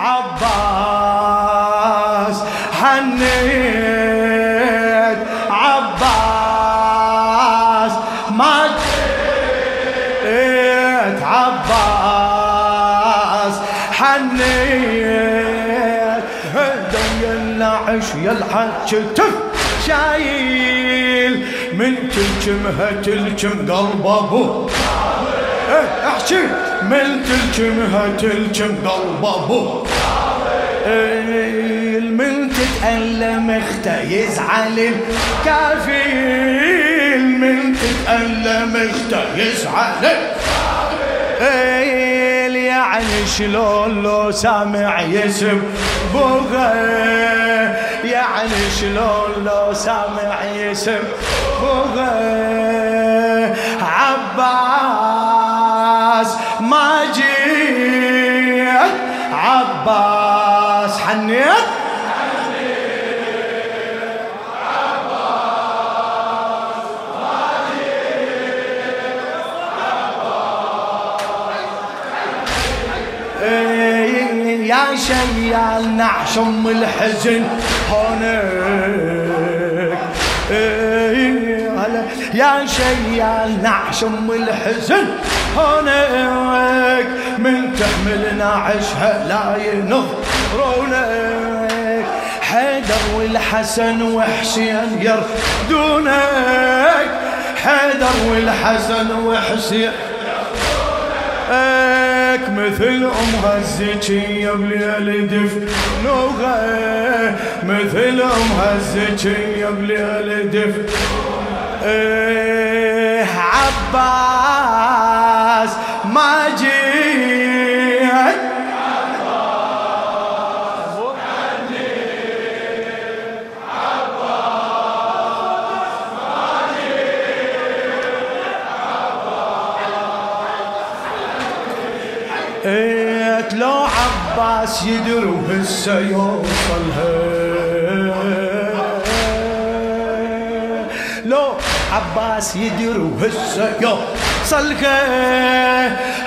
عباس حنيت عباس. ما جيت عباس حنيت. هدي النعش يلحق تف شايل من تلجمها تلجم قلب إيه، احكي من تلجمها تلجم قلب ابوه من تتألم اخته يزعل الكافيل من تتألم اخته يزعل الكافيل يعني شلون لو سامع يسب بوغه يعني شلون لو سامع يسب بوغه عباس ما جيت عباس حنيت. إيه، يا شيال نعشم الحزن هونك. إيه، يا شيال نعشم الحزن هونك من تحمل نعشها لا ينظرونك حيدر والحسن وحسين يردونك حيدر والحسن وحسين لك مثل امها الزكية بليل دفنوها مثل امها الزكية بليل دفن إيه عباس. ما جيت. إيه لو عباس يدري وهسه يوصلها لو عباس يدري وهسه يوصلها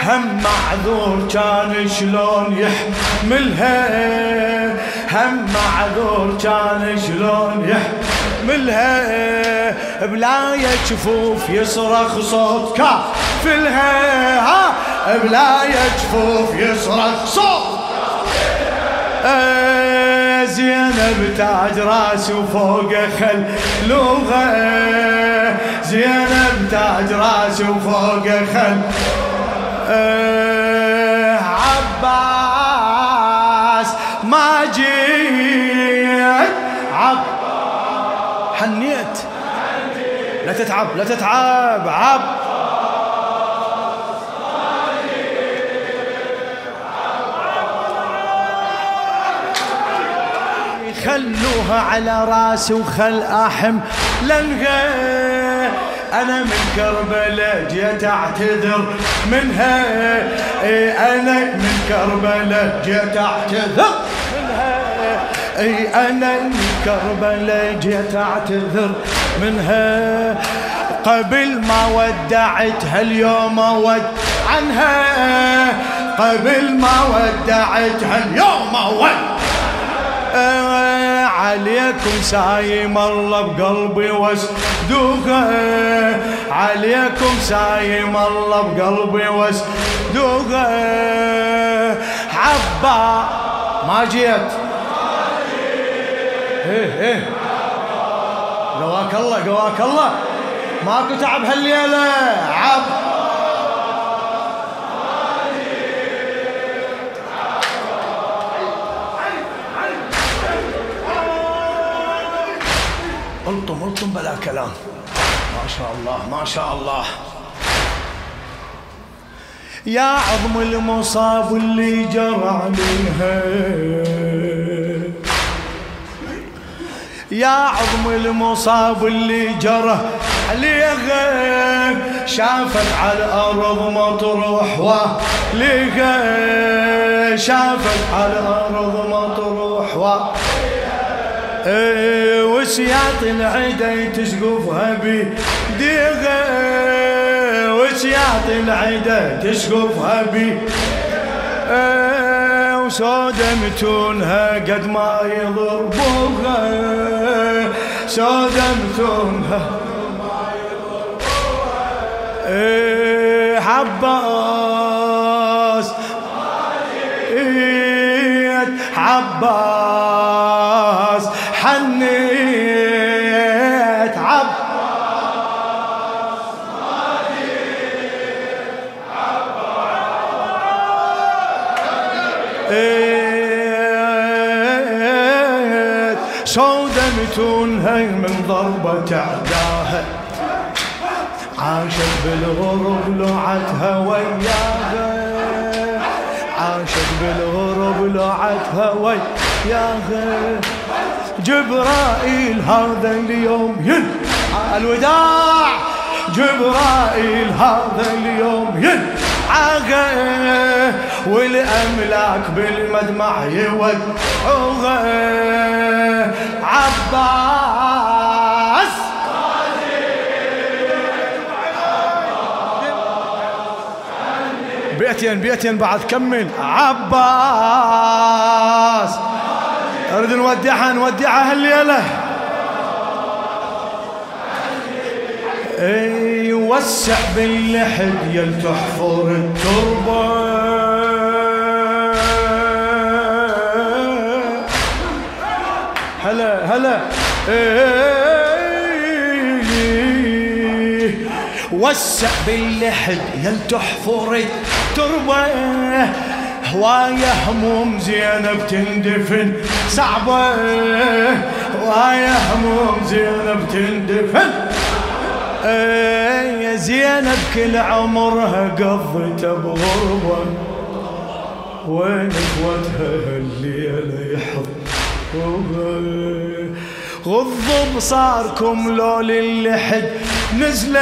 هم معذور كان شلون يحملها؟ هم معذور كان شلون يحملها؟ بلا جفوف يصرخ صوت كافلها. ها بلا جفوف يصرخ صوت زينب تاج راسي وفوقه خلوغه زينب تاج راسي وفوقه خل. آه، عباس ما جيت. عب حنيت. لا تتعب لا تتعب. عب خلوها على راسي وخل أحم لنها أنا من كربلاء جيت أعتذر منها. اي أنا من كربلاء جيت أعتذر اي أنا من كربلاء جيت أعتذر منها. قبل ما ودعتها اليوم ود عنها. قبل ما ودعتها اليوم ود آه، عليكم سايم الله بقلبي واسدوغه عليكم سايم الله بقلبي واسدوغه عبا ما جيت؟ إيه إيه. قواك الله قواك الله. ماكو تعب هالليلة. عب. الطم الطم بلا كلام. ما شاء الله ما شاء الله. يا عظم المصاب اللي جرى عليها. يا عظم المصاب اللي جرى عليها. شافت على الأرض مطروح وليها شافت على الأرض مطروح إيه، وسياط العدا تسقفها بيديها وسياط العدا تسقفها بيديها وسودة متونها قد ما يضربوها سودة متونها إيه عباس سودة متونها من ضربة عداها عاشت بالغرب لوعتها وياها. عاشت بالغرب لوعتها وياها. جبرائيل هذا اليوم ين الوداع! جبرائيل هذا اليوم ين عاقة والأملاك بالمدمع يوقعوها. عباس. بيتين بيتين بعد كمل عباس. أريد نودعها نودعها هالليلة. اي وسع باللحد يل تحفر التربة. هلا هلا. وسع باللحد يل تحفر التربة. هواية هموم زينب تندفن صعبة. هواية هموم زينب تندفن. يا زينب كل عمرها قضت بغربة. وين إخوتها الليلة يحض؟ غضوا بصاركم لو للحد نزلت.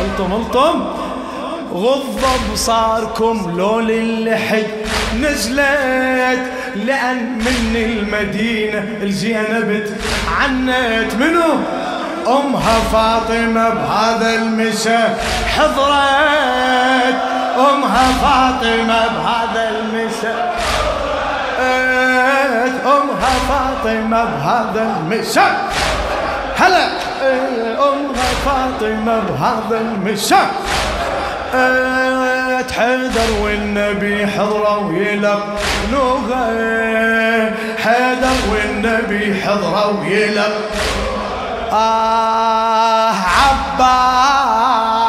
الطم الطم غضوا بصاركم لو للحد نزلت. لأن من المدينة الزينب عنت. منو؟ أمها فاطمة بهذا المساء حضرت. أمها فاطمة بهذا المساء أمها فاطمة بهذا المساء هلا. أمها فاطمة بهذا المساء حيدر والنبي حضروا يلقنوها حيدر والنبي حضروا يلقنوها آه عباس.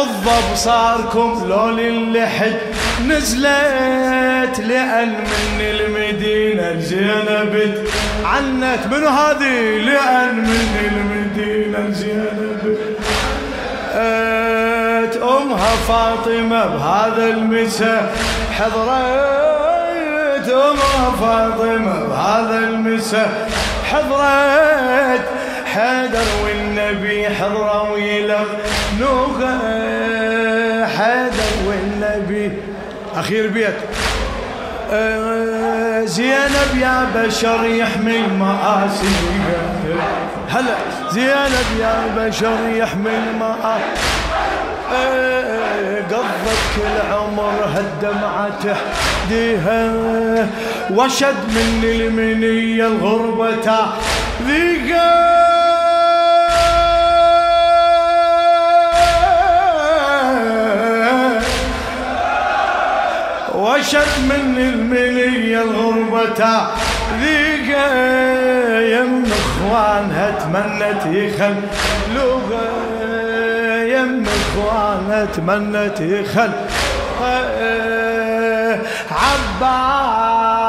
غض ابصاركم لو للحد نزلت لأن من المدينة الزينب عنت منو هذه لأن من المدينة الزينب ات أمها فاطمة بهذا المساء حضرت أمها فاطمة بهذا المساء حضرت حيدر والنبي حضروا يلقنوها حيدر والنبي. أخير بيت. أه زينب يا بشر يحمل مآسي هلا زينب يا بشر يحمل مآسي أه قضت كل عمرها الدمعة تحديها. وشد من المنية الغربة ذيقا وشد من المنية الغربة. ذيقة يم اخوانها تمنت يخلوها يم اخوانها تمنت يخل. عباس.